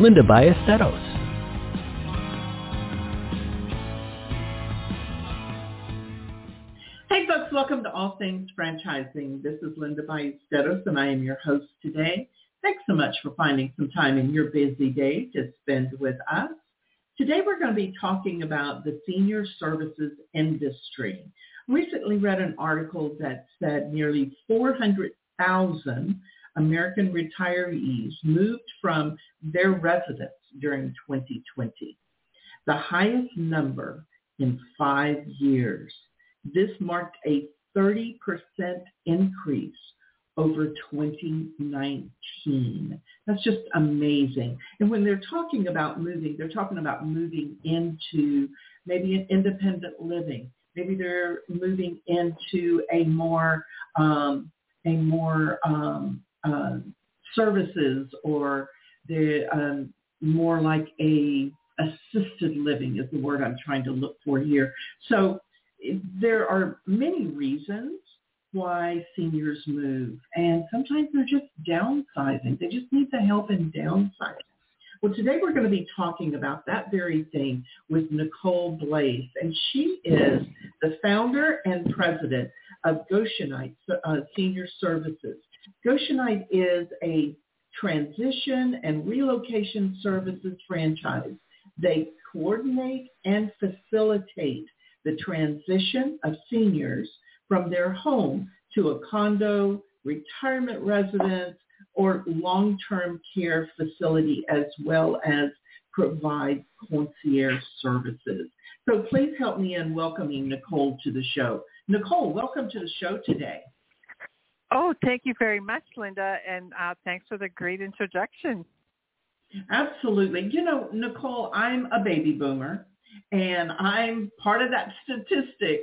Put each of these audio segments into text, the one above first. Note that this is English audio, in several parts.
Linda Ballesteros. Hey folks, welcome to All Things Franchising. This is Linda Ballesteros and I am your host today. Thanks so much for finding some time in your busy day to spend with us. Today we're going to be talking about the senior services industry. Recently read an article that said nearly 400,000 American retirees moved from their residence during 2020, the highest number in five years. This marked a 30% increase over 2019. That's just amazing. And when they're talking about moving, they're talking about moving into maybe an independent living. Maybe they're moving into a more um, a more um, uh, services or the um, more like a assisted living is the word I'm trying to look for here. So there are many reasons why seniors move. And sometimes they're just downsizing. They just need the help in downsizing. Well, today we're going to be talking about that very thing with Nicole Blaze. And she is the founder and president of Goshenite uh, Senior Services. Goshenite is a transition and relocation services franchise. They coordinate and facilitate the transition of seniors from their home to a condo, retirement residence, or long-term care facility as well as provide concierge services. So please help me in welcoming Nicole to the show. Nicole, welcome to the show today. Oh, thank you very much, Linda, and uh, thanks for the great introduction. Absolutely. You know, Nicole, I'm a baby boomer and I'm part of that statistic.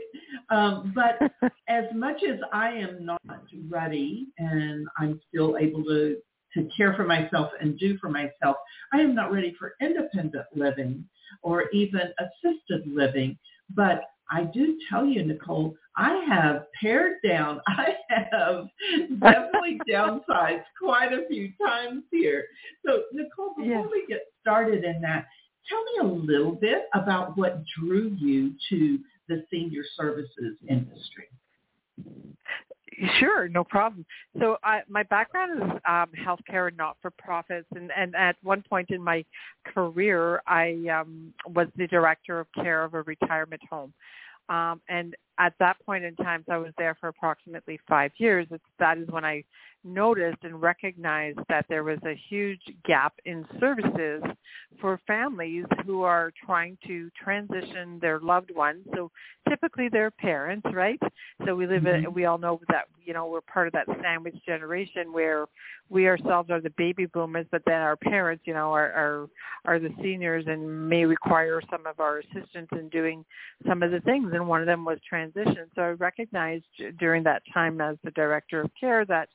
Um, but as much as I am not ready and I'm still able to, to care for myself and do for myself, I am not ready for independent living or even assisted living. But I do tell you, Nicole, I have pared down. I have definitely downsized quite a few times here. So, Nicole, before yes. we get started in that, Tell me a little bit about what drew you to the senior services industry. Sure, no problem. So I, my background is um, healthcare and not-for-profits, and, and at one point in my career, I um, was the director of care of a retirement home. Um, and at that point in time, so I was there for approximately five years. It's, that is when I noticed and recognized that there was a huge gap in services for families who are trying to transition their loved ones. So typically they're parents, right? So we live mm-hmm. in, we all know that, you know, we're part of that sandwich generation where we ourselves are the baby boomers, but then our parents, you know, are, are, are the seniors and may require some of our assistance in doing some of the things. And one of them was transition. So I recognized during that time as the director of care that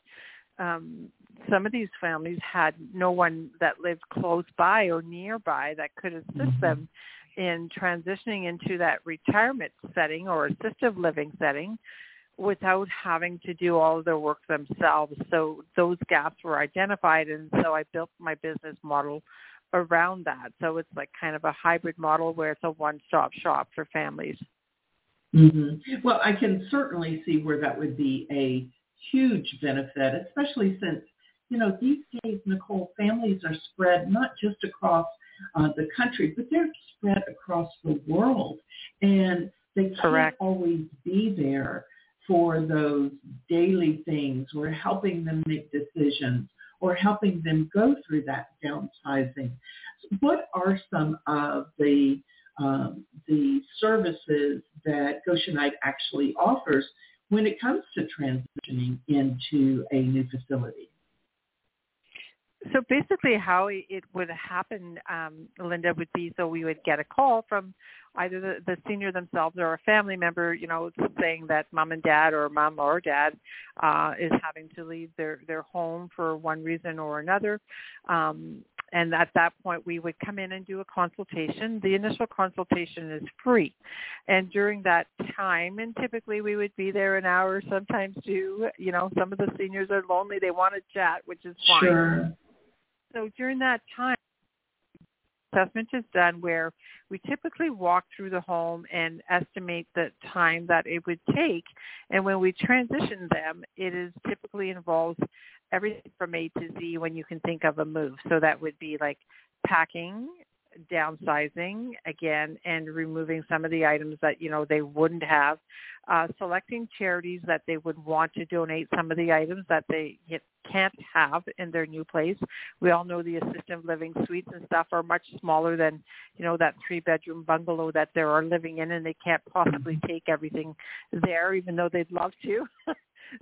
um, some of these families had no one that lived close by or nearby that could assist mm-hmm. them in transitioning into that retirement setting or assistive living setting without having to do all of their work themselves. So those gaps were identified and so I built my business model around that. So it's like kind of a hybrid model where it's a one-stop shop for families. Mm-hmm. Well, I can certainly see where that would be a huge benefit, especially since, you know, these days, Nicole, families are spread not just across uh, the country, but they're spread across the world. And they can't always be there for those daily things or helping them make decisions or helping them go through that downsizing. What are some of the um, the services that Goshenite actually offers when it comes to transitioning into a new facility? so basically how it would happen, um, Linda, would be so we would get a call from either the, the senior themselves or a family member, you know, saying that mom and dad or mom or dad uh, is having to leave their, their home for one reason or another. Um, and at that point, we would come in and do a consultation. The initial consultation is free. And during that time, and typically we would be there an hour, sometimes two, you know, some of the seniors are lonely. They want to chat, which is fine. Sure. So during that time, assessment is done where we typically walk through the home and estimate the time that it would take. And when we transition them, it is typically involves everything from A to Z when you can think of a move. So that would be like packing, downsizing again and removing some of the items that you know they wouldn't have. Uh, selecting charities that they would want to donate some of the items that they can't have in their new place. We all know the assisted living suites and stuff are much smaller than you know that three bedroom bungalow that they are living in and they can't possibly take everything there even though they'd love to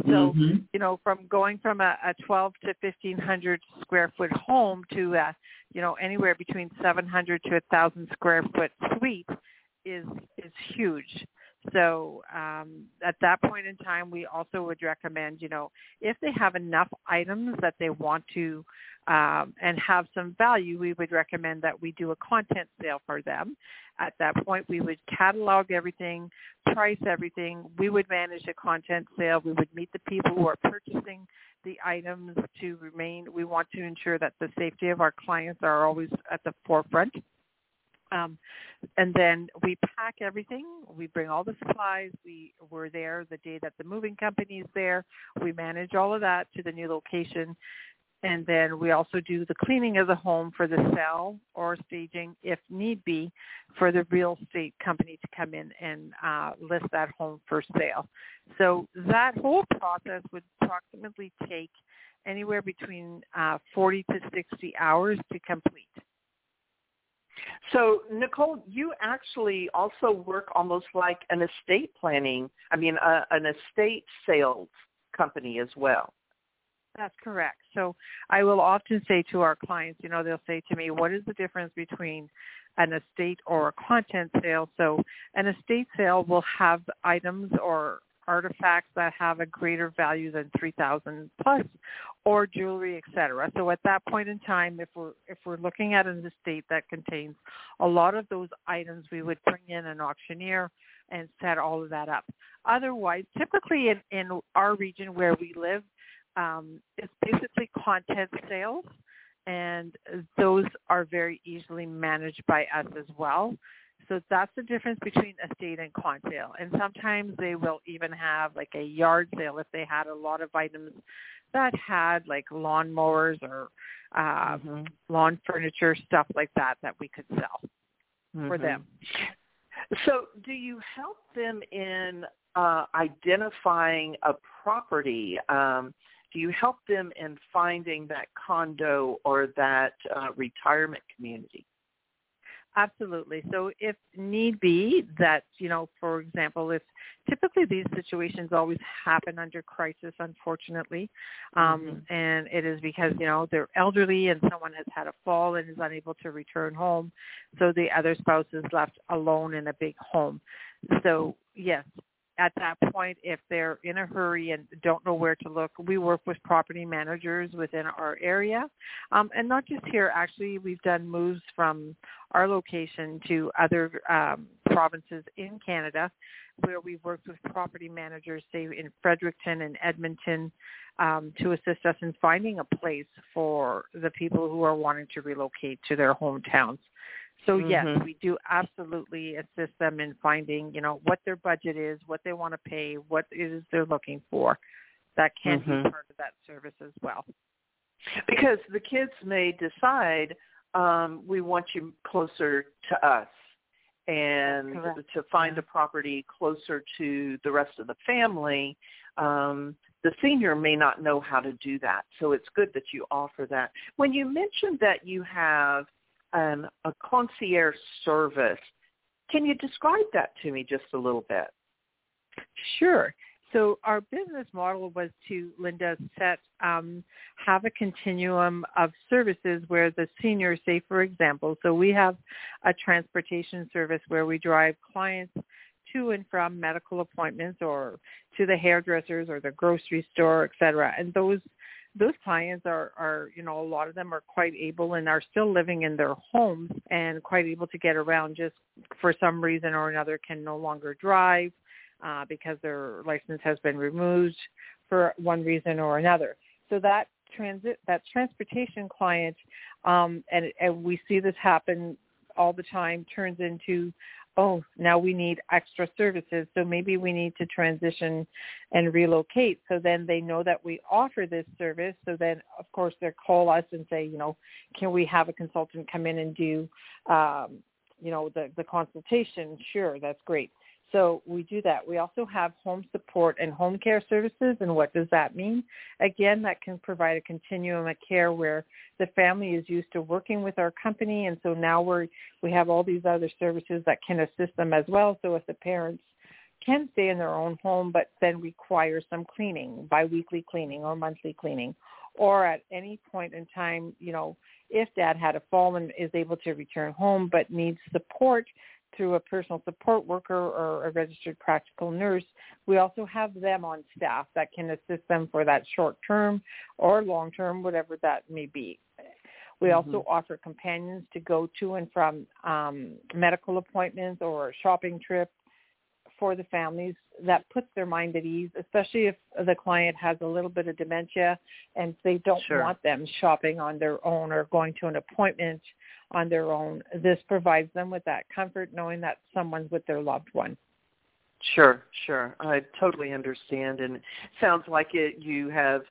So, mm-hmm. you know, from going from a, a 12 to 1500 square foot home to, uh, you know, anywhere between 700 to 1000 square foot suite is is huge. So um, at that point in time, we also would recommend, you know, if they have enough items that they want to um, and have some value, we would recommend that we do a content sale for them. At that point, we would catalog everything, price everything. We would manage a content sale. We would meet the people who are purchasing the items to remain. We want to ensure that the safety of our clients are always at the forefront. Um, and then we pack everything. We bring all the supplies. We were there the day that the moving company is there. We manage all of that to the new location. And then we also do the cleaning of the home for the sale or staging, if need be, for the real estate company to come in and uh, list that home for sale. So that whole process would approximately take anywhere between uh, 40 to 60 hours to complete. So Nicole, you actually also work almost like an estate planning, I mean, an estate sales company as well. That's correct. So I will often say to our clients, you know, they'll say to me, what is the difference between an estate or a content sale? So an estate sale will have items or artifacts that have a greater value than 3000 plus or jewelry etc so at that point in time if we're if we're looking at an estate that contains a lot of those items we would bring in an auctioneer and set all of that up otherwise typically in in our region where we live um, it's basically content sales, and those are very easily managed by us as well. So that's the difference between estate and con sale. And sometimes they will even have like a yard sale if they had a lot of items that had like lawn mowers or uh, mm-hmm. lawn furniture, stuff like that that we could sell mm-hmm. for them. So do you help them in uh, identifying a property? Um, do you help them in finding that condo or that uh, retirement community? Absolutely. So if need be that, you know, for example, if typically these situations always happen under crisis, unfortunately, um, mm-hmm. and it is because, you know, they're elderly and someone has had a fall and is unable to return home. So the other spouse is left alone in a big home. So yes, at that point, if they're in a hurry and don't know where to look, we work with property managers within our area. Um, and not just here, actually, we've done moves from our location to other um, provinces in Canada where we've worked with property managers, say in Fredericton and Edmonton, um, to assist us in finding a place for the people who are wanting to relocate to their hometowns. So yes, mm-hmm. we do absolutely assist them in finding, you know, what their budget is, what they want to pay, what it is they're looking for. That can mm-hmm. be part of that service as well. Because the kids may decide um, we want you closer to us and to find a property closer to the rest of the family. Um, the senior may not know how to do that. So it's good that you offer that. When you mentioned that you have um, a concierge service. Can you describe that to me just a little bit? Sure. So our business model was to, Linda, set um, have a continuum of services where the seniors, say for example, so we have a transportation service where we drive clients to and from medical appointments or to the hairdressers or the grocery store, et cetera. And those those clients are, are, you know, a lot of them are quite able and are still living in their homes and quite able to get around just for some reason or another can no longer drive uh, because their license has been removed for one reason or another. So that transit, that transportation client, um, and, and we see this happen all the time, turns into oh, now we need extra services. So maybe we need to transition and relocate. So then they know that we offer this service. So then, of course, they call us and say, you know, can we have a consultant come in and do, um, you know, the, the consultation? Sure, that's great. So we do that. We also have home support and home care services. And what does that mean? Again, that can provide a continuum of care where the family is used to working with our company. And so now we're, we have all these other services that can assist them as well. So if the parents can stay in their own home, but then require some cleaning, biweekly cleaning or monthly cleaning, or at any point in time, you know, if dad had a fall and is able to return home but needs support through a personal support worker or a registered practical nurse, we also have them on staff that can assist them for that short term or long term, whatever that may be. We mm-hmm. also offer companions to go to and from um, medical appointments or shopping trip for the families that puts their mind at ease, especially if the client has a little bit of dementia and they don't sure. want them shopping on their own or going to an appointment on their own. This provides them with that comfort knowing that someone's with their loved one. Sure, sure. I totally understand and sounds like it you have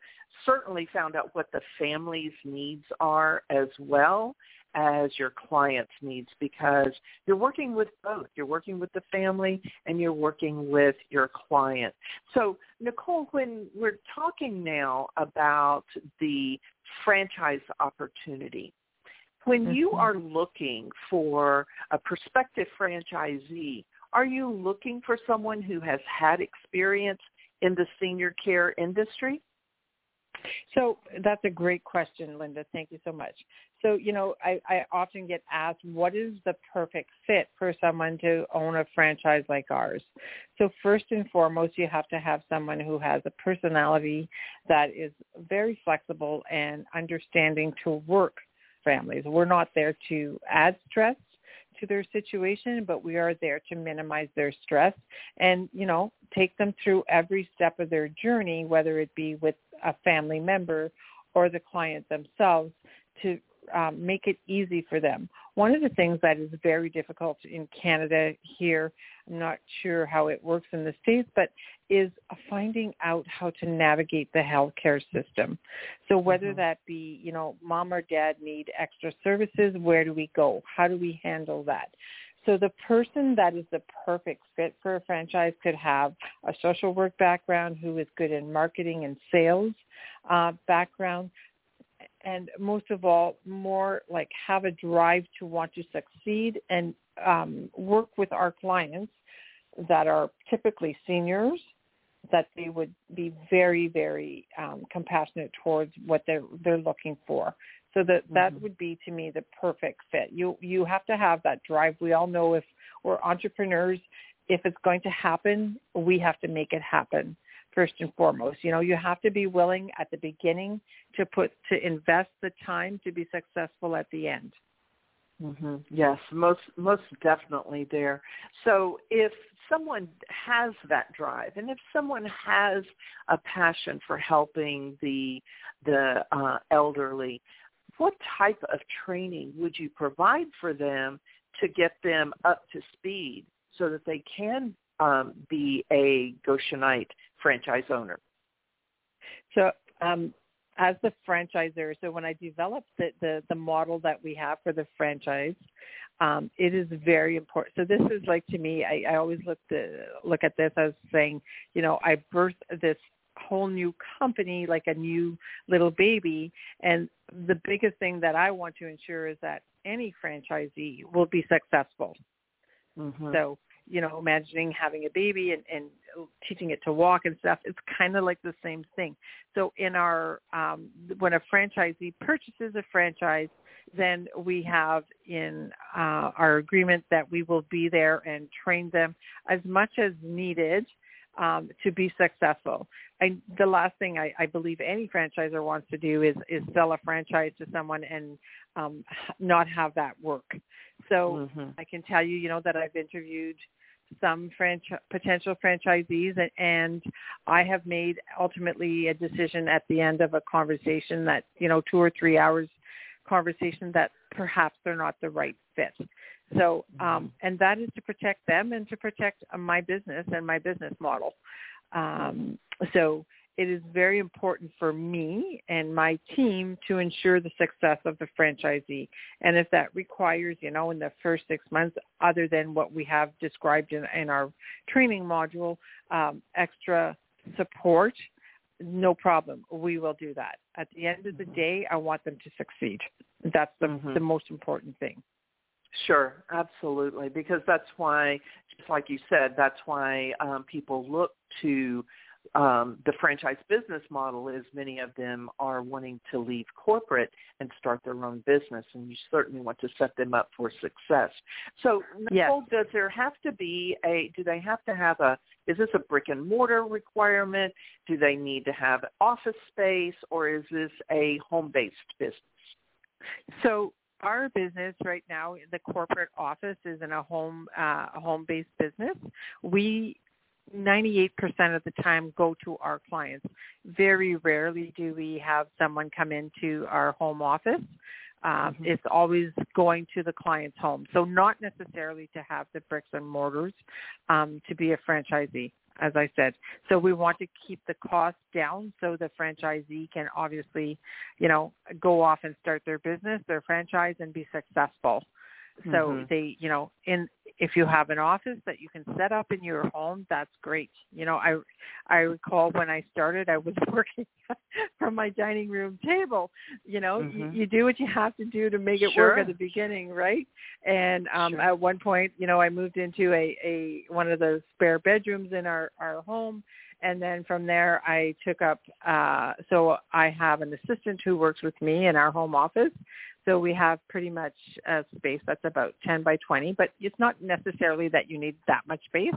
certainly found out what the family's needs are as well as your client's needs because you're working with both. You're working with the family and you're working with your client. So Nicole, when we're talking now about the franchise opportunity, when you mm-hmm. are looking for a prospective franchisee, are you looking for someone who has had experience in the senior care industry? So that's a great question, Linda. Thank you so much. So, you know, I, I often get asked, what is the perfect fit for someone to own a franchise like ours? So first and foremost, you have to have someone who has a personality that is very flexible and understanding to work families. We're not there to add stress to their situation, but we are there to minimize their stress and, you know, take them through every step of their journey, whether it be with a family member or the client themselves to um, make it easy for them. One of the things that is very difficult in Canada here, I'm not sure how it works in the States, but is finding out how to navigate the healthcare system. So whether mm-hmm. that be, you know, mom or dad need extra services, where do we go? How do we handle that? So the person that is the perfect fit for a franchise could have a social work background who is good in marketing and sales uh, background, and most of all, more like have a drive to want to succeed and um, work with our clients that are typically seniors that they would be very, very um, compassionate towards what they're they're looking for. So that that mm-hmm. would be to me the perfect fit. You you have to have that drive. We all know if we're entrepreneurs, if it's going to happen, we have to make it happen first and foremost. You know, you have to be willing at the beginning to put to invest the time to be successful at the end. Mm-hmm. Yes, most most definitely there. So if someone has that drive, and if someone has a passion for helping the the uh, elderly, what type of training would you provide for them to get them up to speed so that they can um, be a Goshenite franchise owner? So um, as the franchisor, so when I developed the, the, the model that we have for the franchise, um, it is very important. So this is like to me, I, I always look to look at this as saying, you know, I birthed this whole new company like a new little baby, and the biggest thing that I want to ensure is that any franchisee will be successful. Mm-hmm. So you know, imagining having a baby and, and teaching it to walk and stuff, it's kind of like the same thing. So in our, um, when a franchisee purchases a franchise, then we have in uh, our agreement that we will be there and train them as much as needed um, to be successful. I, the last thing I, I believe any franchisor wants to do is is sell a franchise to someone and um, not have that work. So mm-hmm. I can tell you, you know, that I've interviewed some franchi- potential franchisees and, and I have made ultimately a decision at the end of a conversation that, you know, two or three hours conversation that perhaps they're not the right fit. So, um, mm-hmm. and that is to protect them and to protect uh, my business and my business model. Um, so it is very important for me and my team to ensure the success of the franchisee. And if that requires, you know, in the first six months, other than what we have described in, in our training module, um, extra support, no problem. We will do that. At the end of the mm-hmm. day, I want them to succeed. That's the, mm-hmm. the most important thing. Sure, absolutely. Because that's why, just like you said, that's why um, people look to um, the franchise business model is many of them are wanting to leave corporate and start their own business, and you certainly want to set them up for success. So, Nicole, yes. does there have to be a? Do they have to have a? Is this a brick and mortar requirement? Do they need to have office space, or is this a home-based business? So our business right now, the corporate office is in a home uh, a home based business. We 98% of the time go to our clients. Very rarely do we have someone come into our home office. Um, mm-hmm. It's always going to the client's home. So not necessarily to have the bricks and mortars um, to be a franchisee as I said. So we want to keep the cost down so the franchisee can obviously, you know, go off and start their business, their franchise and be successful. So mm-hmm. they, you know, in if you have an office that you can set up in your home, that's great. You know, I I recall when I started, I was working from my dining room table. You know, mm-hmm. you, you do what you have to do to make it sure. work at the beginning, right? And um sure. at one point, you know, I moved into a a one of the spare bedrooms in our our home and then from there I took up uh so I have an assistant who works with me in our home office so we have pretty much a space that's about 10 by 20, but it's not necessarily that you need that much space.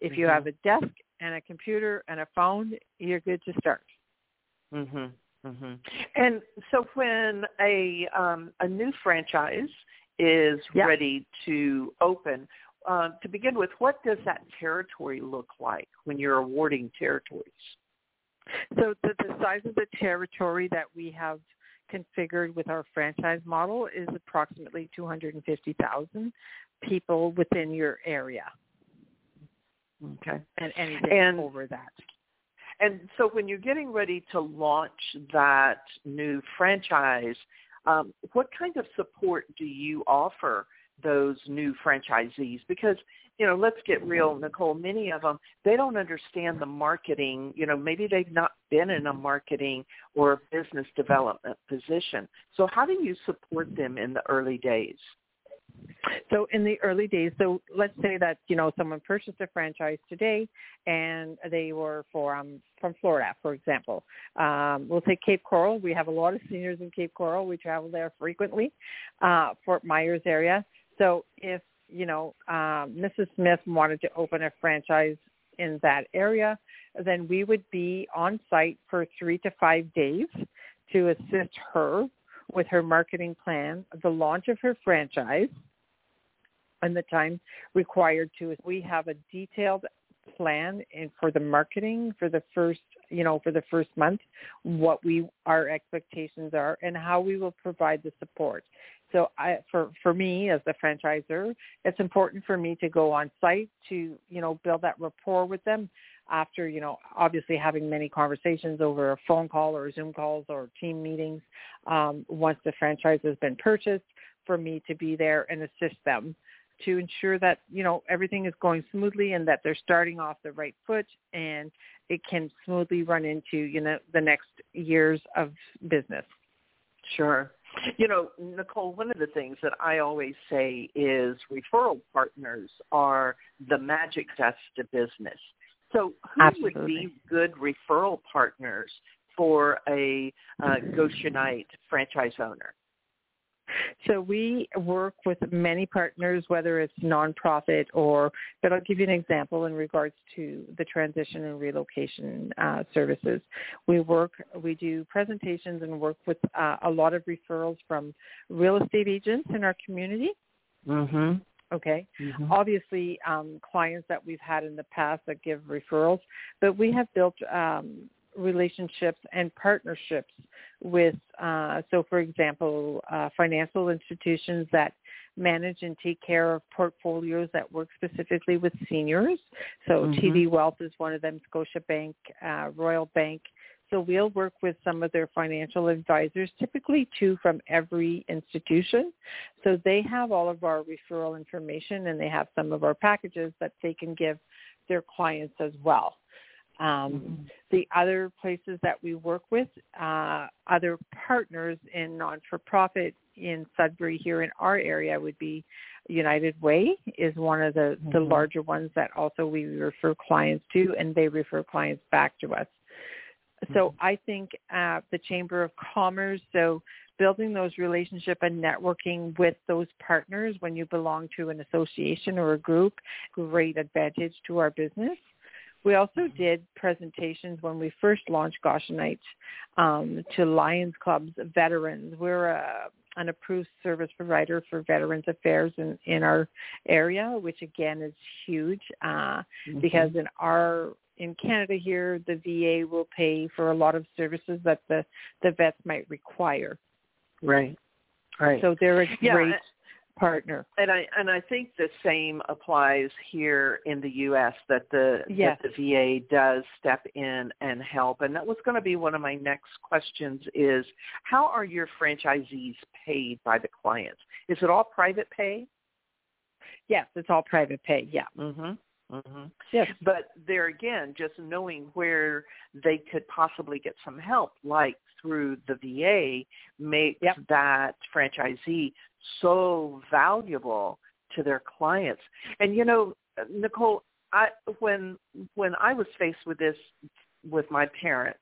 If you mm-hmm. have a desk and a computer and a phone, you're good to start. Mhm. Mhm. And so when a um, a new franchise is yeah. ready to open, uh, to begin with, what does that territory look like when you're awarding territories? So the, the size of the territory that we have configured with our franchise model is approximately 250,000 people within your area. Okay. And anything and, over that. And so when you're getting ready to launch that new franchise, um, what kind of support do you offer those new franchisees? Because you know, let's get real, Nicole. Many of them they don't understand the marketing. You know, maybe they've not been in a marketing or a business development position. So, how do you support them in the early days? So in the early days, so let's say that you know someone purchased a franchise today, and they were from from Florida, for example. Um, we'll take Cape Coral. We have a lot of seniors in Cape Coral. We travel there frequently, uh, Fort Myers area. So if you know, um, Mrs. Smith wanted to open a franchise in that area, then we would be on site for three to five days to assist her with her marketing plan, the launch of her franchise, and the time required to. We have a detailed plan and for the marketing for the first you know for the first month what we our expectations are and how we will provide the support so I, for for me as the franchisor, it's important for me to go on site to you know build that rapport with them after you know obviously having many conversations over a phone call or Zoom calls or team meetings. Um, once the franchise has been purchased, for me to be there and assist them to ensure that you know everything is going smoothly and that they're starting off the right foot and it can smoothly run into you know the next years of business. Sure. You know, Nicole, one of the things that I always say is referral partners are the magic dust to business. So who Absolutely. would be good referral partners for a uh, Goshenite franchise owner? So we work with many partners, whether it's nonprofit or, but I'll give you an example in regards to the transition and relocation uh, services. We work, we do presentations and work with uh, a lot of referrals from real estate agents in our community. Mm-hmm. Okay. mm-hmm. Obviously, um, clients that we've had in the past that give referrals, but we have built um, relationships and partnerships with, uh, so for example, uh, financial institutions that manage and take care of portfolios that work specifically with seniors. So Mhm. TD Wealth is one of them, Scotiabank, uh, Royal Bank. So we'll work with some of their financial advisors, typically two from every institution. So they have all of our referral information and they have some of our packages that they can give their clients as well. Um, Mm-hmm. The other places that we work with, uh, other partners in non-for-profit in Sudbury here in our area would be United Way is one of the, the Mhm. larger ones that also we refer clients to and they refer clients back to us. So I think uh, the Chamber of Commerce, so building those relationship and networking with those partners when you belong to an association or a group, great advantage to our business. We also did presentations when we first launched Goshenite um, to Lions Clubs veterans. We're a, an approved service provider for Veterans Affairs in, in our area, which again is huge uh, because in our in Canada here, the VA will pay for a lot of services that the the vets might require. right, right. So they're a Yeah, great partner. and I and I think the same applies here in the U.S. that the Yes. that the VA does step in and help. And that was going to be one of my next questions: is how are your franchisees paid by the clients? Is it all private pay? Yes, it's all private pay. Yeah. Mm-hmm. Mm-hmm. Yes. But there again, just knowing where they could possibly get some help, like through the VA, makes Yep. that franchisee so valuable to their clients. And you know, Nicole, I when when I was faced with this with my parents,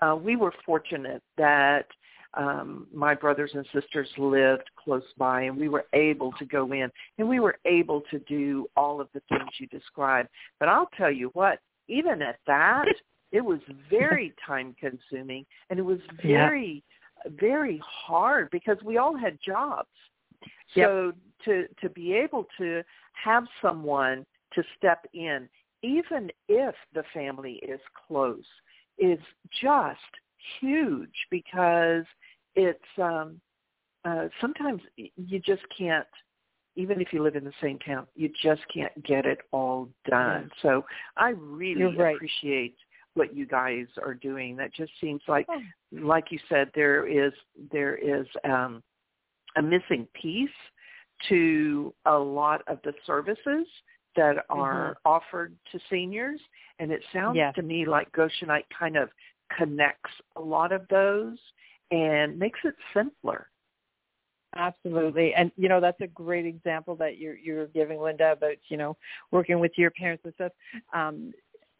uh, we were fortunate that um, my brothers and sisters lived close by, and we were able to go in, and we were able to do all of the things you described. But I'll tell you what, even at that, it was very time consuming, and it was Yeah. very, very hard because we all had jobs. Yep. So to to be able to have someone to step in, even if the family is close, is just huge because it's um uh sometimes you just can't even if you live in the same town you just can't get it all done so i really right. appreciate what you guys are doing that just seems like Oh. like you said there is there is um a missing piece to a lot of the services that are offered to seniors and it sounds Yes. to me like Goshenite kind of connects a lot of those and makes it simpler. Absolutely. And you know, that's a great example that you're you're giving Linda about, you know, working with your parents and stuff. Um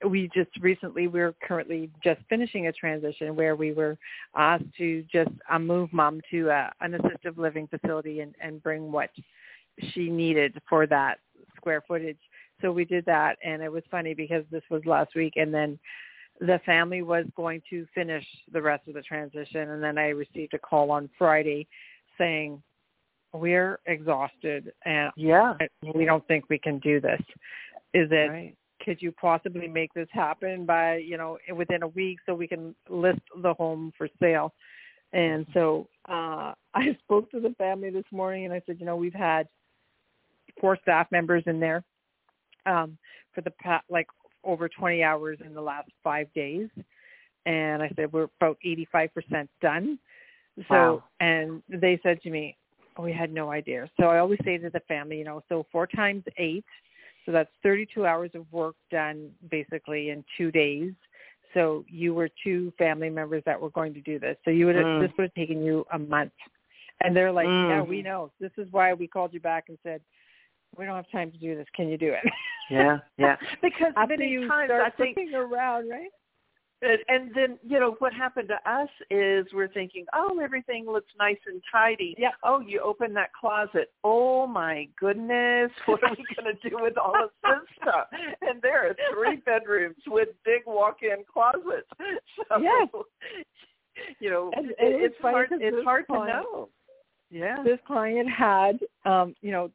we just recently we're currently just finishing a transition where we were asked to just uh, move mom to uh, an assistive living facility and, and bring what she needed for that square footage. So we did that and it was funny because this was last week and then the family was going to finish the rest of the transition and then I received a call on Friday saying we're exhausted and Yeah. we don't think we can do this. Is it Right. Could you possibly make this happen by, you know, within a week so we can list the home for sale? And so uh I spoke to the family this morning and I said, you know, we've had four staff members in there um for the past like over 20 hours in the last 5 days. And I said we're about 85% done. So Wow. and they said to me, we had no idea. So I always say to the family, you know, so 4 times 8 so that's 32 hours of work done basically in two days. So you were two family members that were going to do this. So you would have, Mm. this would have taken you a month And they're like, Mm. yeah, we know. This is why we called you back and said, we don't have time to do this. Can you do it? Yeah, yeah. Because After you times start I think around, right? And, and then, you know, what happened to us is we're thinking, oh, everything looks nice and tidy. Yeah. Oh, you open that closet. Oh, my goodness. What are we going to do with all of this stuff? And there are three bedrooms with big walk-in closets. So, Yes. you know, And- and it's it's hard, it's hard to client- know. Yeah. this client had um you know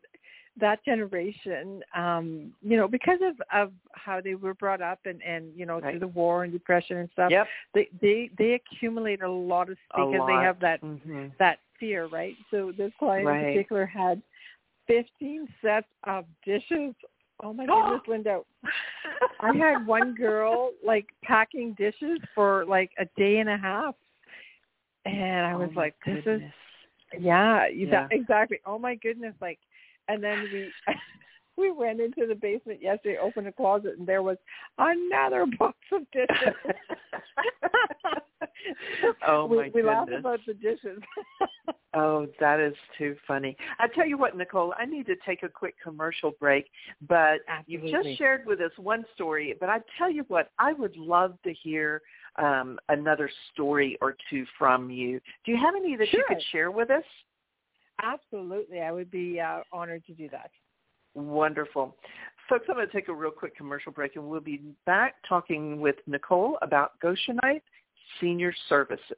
that generation um you know because of of how they were brought up and and you know Right. through the war and depression and stuff Yep. they they they accumulate a lot of A because they have that hmm that fear right so this client Right. in particular had 15 sets of dishes oh my goodness linda i had one girl like packing dishes for like a day and a half and i was Oh, like this is yeah, Yeah. exactly. Oh my goodness! Like, and then we we went into the basement yesterday, opened a closet, and there was another box of dishes. Oh, we, my we laugh about the dishes. Oh, that is too funny. I tell you what, Nicole, I need to take a quick commercial break, but you've just shared with us one story, but I tell you what, I would love to hear um, another story or two from you. Do you have any that you could share with us? Absolutely, I would be uh, honored to do that. Wonderful. Folks, I'm going to take a real quick commercial break, and we'll be back talking with Nicole about Goshenite Senior Services.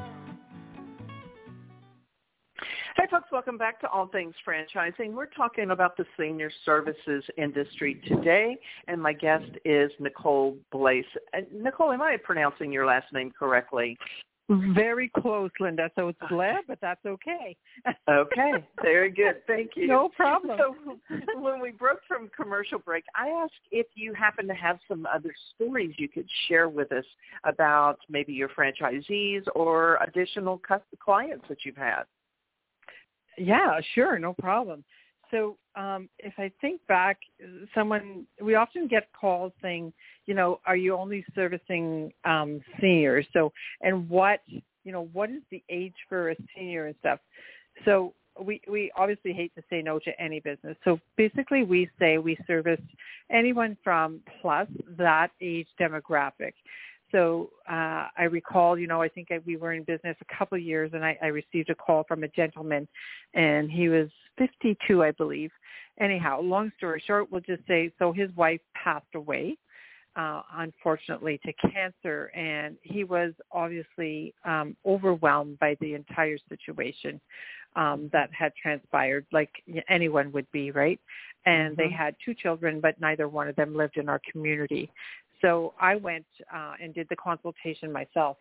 Hey folks, welcome back to All Things Franchising. We're talking about the senior services industry today, and my guest is Nicole. Uh, Nicole, am I pronouncing your last name correctly? Very close, Linda. So it's Blais, but that's okay. Okay, very good. Thank you. No problem. So when we broke from commercial break, I asked if you happen to have some other stories you could share with us about maybe your franchisees or additional clients that you've had. Yeah, sure, no problem. So um, if I think back, someone we often get calls saying, you know, are you only servicing um, seniors? So and what you know, what is the age for a senior and stuff? So we we obviously hate to say no to any business. So basically, we say we service anyone from plus that age demographic. So uh, I recall, you know, I think I, we were in business a couple of years, and I, I received a call from a gentleman, and he was 52, I believe. Anyhow, long story short, we'll just say so. His wife passed away, uh, unfortunately, to cancer, and he was obviously um, overwhelmed by the entire situation um, that had transpired, like anyone would be, right? And they had two children, but neither one of them lived in our community. So I went uh, and did the consultation myself.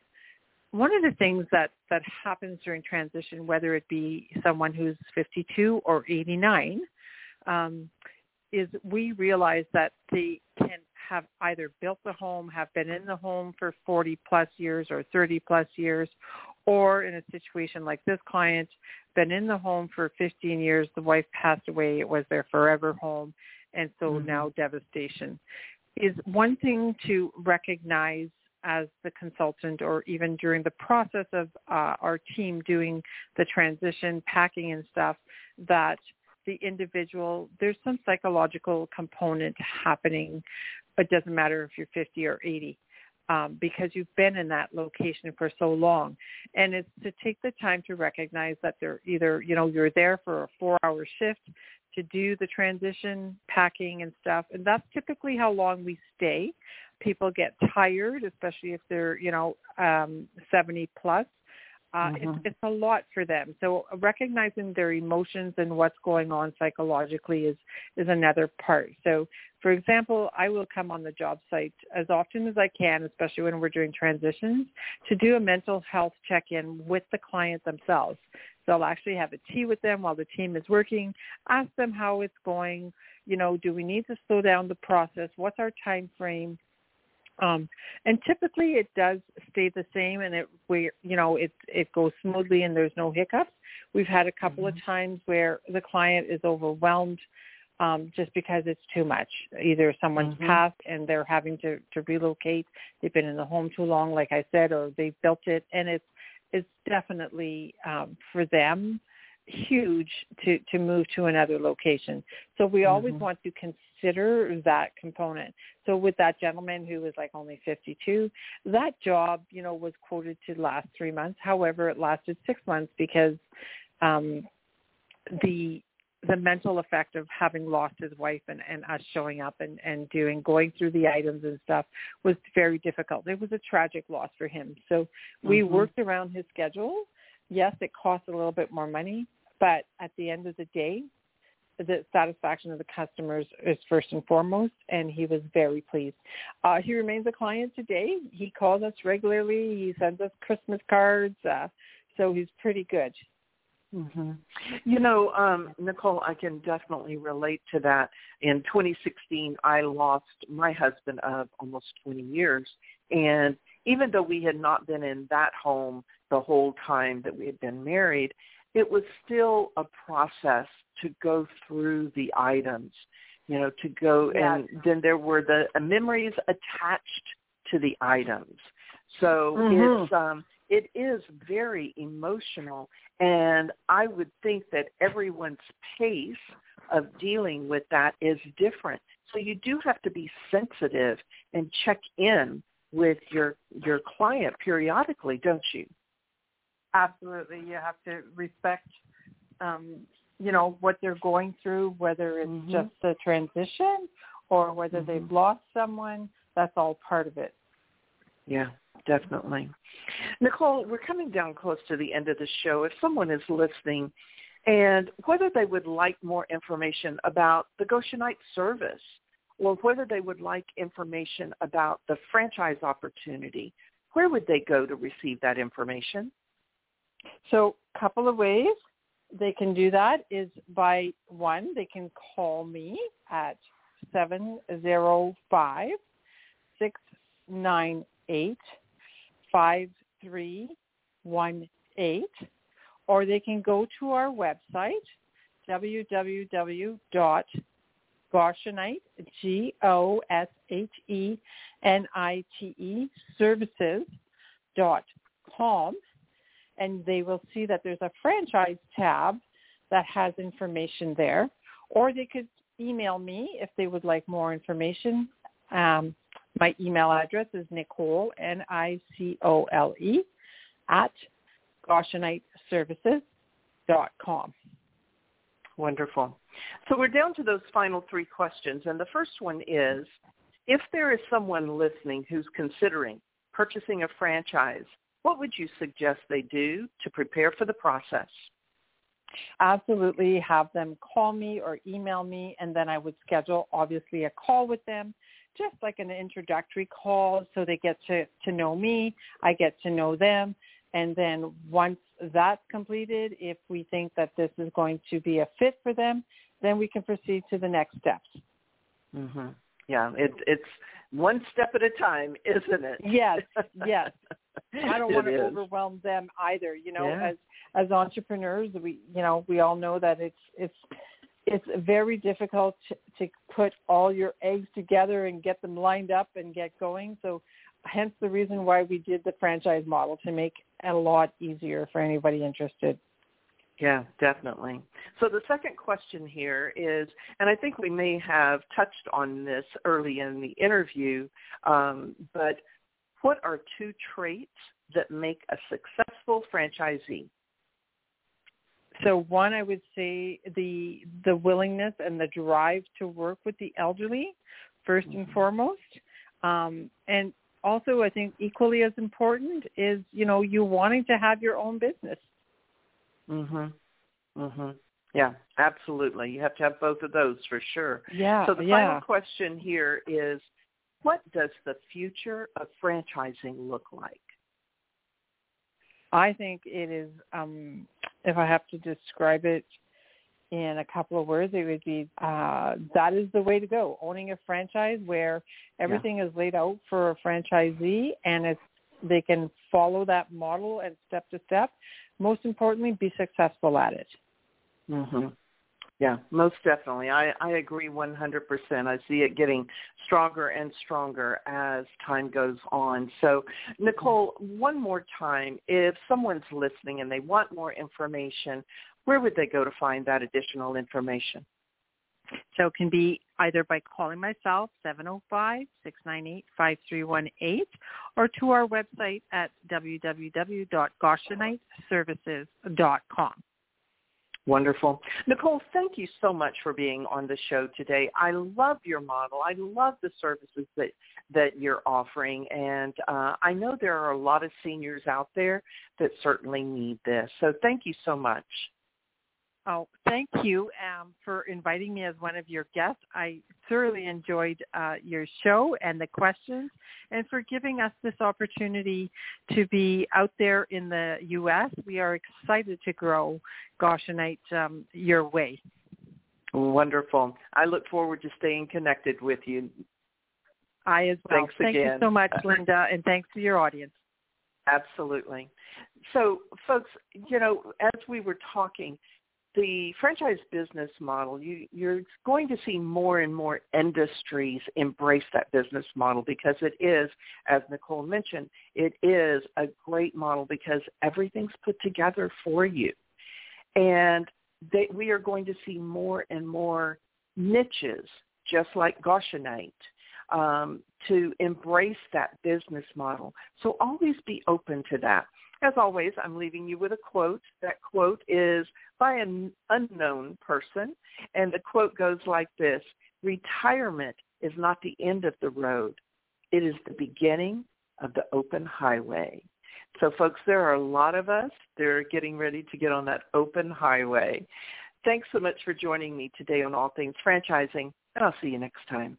One of the things that, that happens during transition, whether it be someone who's 52 or 89, um, is we realize that they can have either built the home, have been in the home for 40 plus years or 30 plus years, or in a situation like this client, been in the home for 15 years, the wife passed away, it was their forever home, and so mm-hmm. now devastation. Is one thing to recognize as the consultant or even during the process of uh, our team doing the transition, packing and stuff, that the individual, there's some psychological component happening. It doesn't matter if you're 50 or 80 um, because you've been in that location for so long. And it's to take the time to recognize that they're either, you know, you're there for a four hour shift to do the transition, packing and stuff. And that's typically how long we stay. People get tired, especially if they're, you know, um, 70 plus uh, mm-hmm. it's, it's a lot for them. So recognizing their emotions and what's going on psychologically is is another part. So, for example, I will come on the job site as often as I can, especially when we're doing transitions, to do a mental health check-in with the client themselves. So I'll actually have a tea with them while the team is working, ask them how it's going. You know, do we need to slow down the process? What's our time frame? Um, and typically it does stay the same and it we you know it it goes smoothly and there's no hiccups. We've had a couple mm-hmm. of times where the client is overwhelmed um, just because it's too much. Either someone's mm-hmm. passed and they're having to, to relocate, they've been in the home too long, like I said, or they've built it and it's it's definitely um, for them huge to to move to another location. So we mm-hmm. always want to consider that component. So with that gentleman who was like only 52, that job, you know, was quoted to last 3 months. However, it lasted 6 months because um the the mental effect of having lost his wife and, and us showing up and, and doing going through the items and stuff was very difficult. It was a tragic loss for him. So we mm-hmm. worked around his schedule. Yes, it cost a little bit more money, but at the end of the day, the satisfaction of the customers is first and foremost, and he was very pleased. Uh, he remains a client today. He calls us regularly. He sends us Christmas cards, uh, so he's pretty good. Mm-hmm. You know, um, Nicole, I can definitely relate to that. In 2016, I lost my husband of almost 20 years, and even though we had not been in that home the whole time that we had been married, it was still a process to go through the items, you know, to go and then there were the memories attached to the items. So mm-hmm. it's um it is very emotional and I would think that everyone's pace of dealing with that is different. So you do have to be sensitive and check in with your your client periodically, don't you? Absolutely. You have to respect, um, you know, what they're going through, whether it's mm-hmm. just the transition or whether mm-hmm. they've lost someone. That's all part of it. Yeah, definitely. Nicole, we're coming down close to the end of the show. If someone is listening and whether they would like more information about the Goshenite service or whether they would like information about the franchise opportunity, where would they go to receive that information? So a couple of ways they can do that is by one, they can call me at seven zero five six nine eight five three one eight, or they can go to our website www.goshenite g o s h e n i t e services.com com and they will see that there's a franchise tab that has information there. Or they could email me if they would like more information. Um, my email address is Nicole, N-I-C-O-L-E, at GosheniteServices.com. Wonderful. So we're down to those final three questions. And the first one is, if there is someone listening who's considering purchasing a franchise, what would you suggest they do to prepare for the process? Absolutely have them call me or email me and then I would schedule obviously a call with them, just like an introductory call so they get to, to know me, I get to know them. And then once that's completed, if we think that this is going to be a fit for them, then we can proceed to the next steps. Mm-hmm. yeah. It, it's one step at a time, isn't it? Yes, yes. I don't want to is. overwhelm them either. You know, yeah. as as entrepreneurs, we you know we all know that it's it's it's very difficult to, to put all your eggs together and get them lined up and get going. So hence the reason why we did the franchise model to make it a lot easier for anybody interested. Yeah, definitely. So the second question here is, and I think we may have touched on this early in the interview, um, but what are two traits that make a successful franchisee? So one, I would say the the willingness and the drive to work with the elderly, first and mm-hmm. foremost, um, and also I think equally as important is you know you wanting to have your own business. Mhm. Mhm. Yeah, absolutely. You have to have both of those for sure. Yeah. So the yeah. final question here is, what does the future of franchising look like? I think it is, um, if I have to describe it in a couple of words, it would be uh, that is the way to go. Owning a franchise where everything yeah. is laid out for a franchisee and it's they can follow that model and step to step. Most importantly, be successful at it. Mhm. Yeah, most definitely. I, I agree 100%. I see it getting stronger and stronger as time goes on. So, Nicole, one more time, if someone's listening and they want more information, where would they go to find that additional information? So it can be either by calling myself, 705-698-5318, or to our website at www.gosheniteservices.com. Wonderful. Nicole, thank you so much for being on the show today. I love your model. I love the services that, that you're offering. And uh, I know there are a lot of seniors out there that certainly need this. So thank you so much. Oh, thank you um, for inviting me as one of your guests. I thoroughly enjoyed uh, your show and the questions, and for giving us this opportunity to be out there in the U.S. We are excited to grow Goshenite um, your way. Wonderful. I look forward to staying connected with you. I as well. Thanks Thank again. you so much, Linda, and thanks to your audience. Absolutely. So, folks, you know, as we were talking, the franchise business model, you, you're going to see more and more industries embrace that business model because it is, as Nicole mentioned, it is a great model because everything's put together for you. And they, we are going to see more and more niches, just like Goshenite, um, to embrace that business model. So always be open to that. As always, I'm leaving you with a quote. That quote is by an unknown person, and the quote goes like this, retirement is not the end of the road. It is the beginning of the open highway. So folks, there are a lot of us that are getting ready to get on that open highway. Thanks so much for joining me today on All Things Franchising, and I'll see you next time.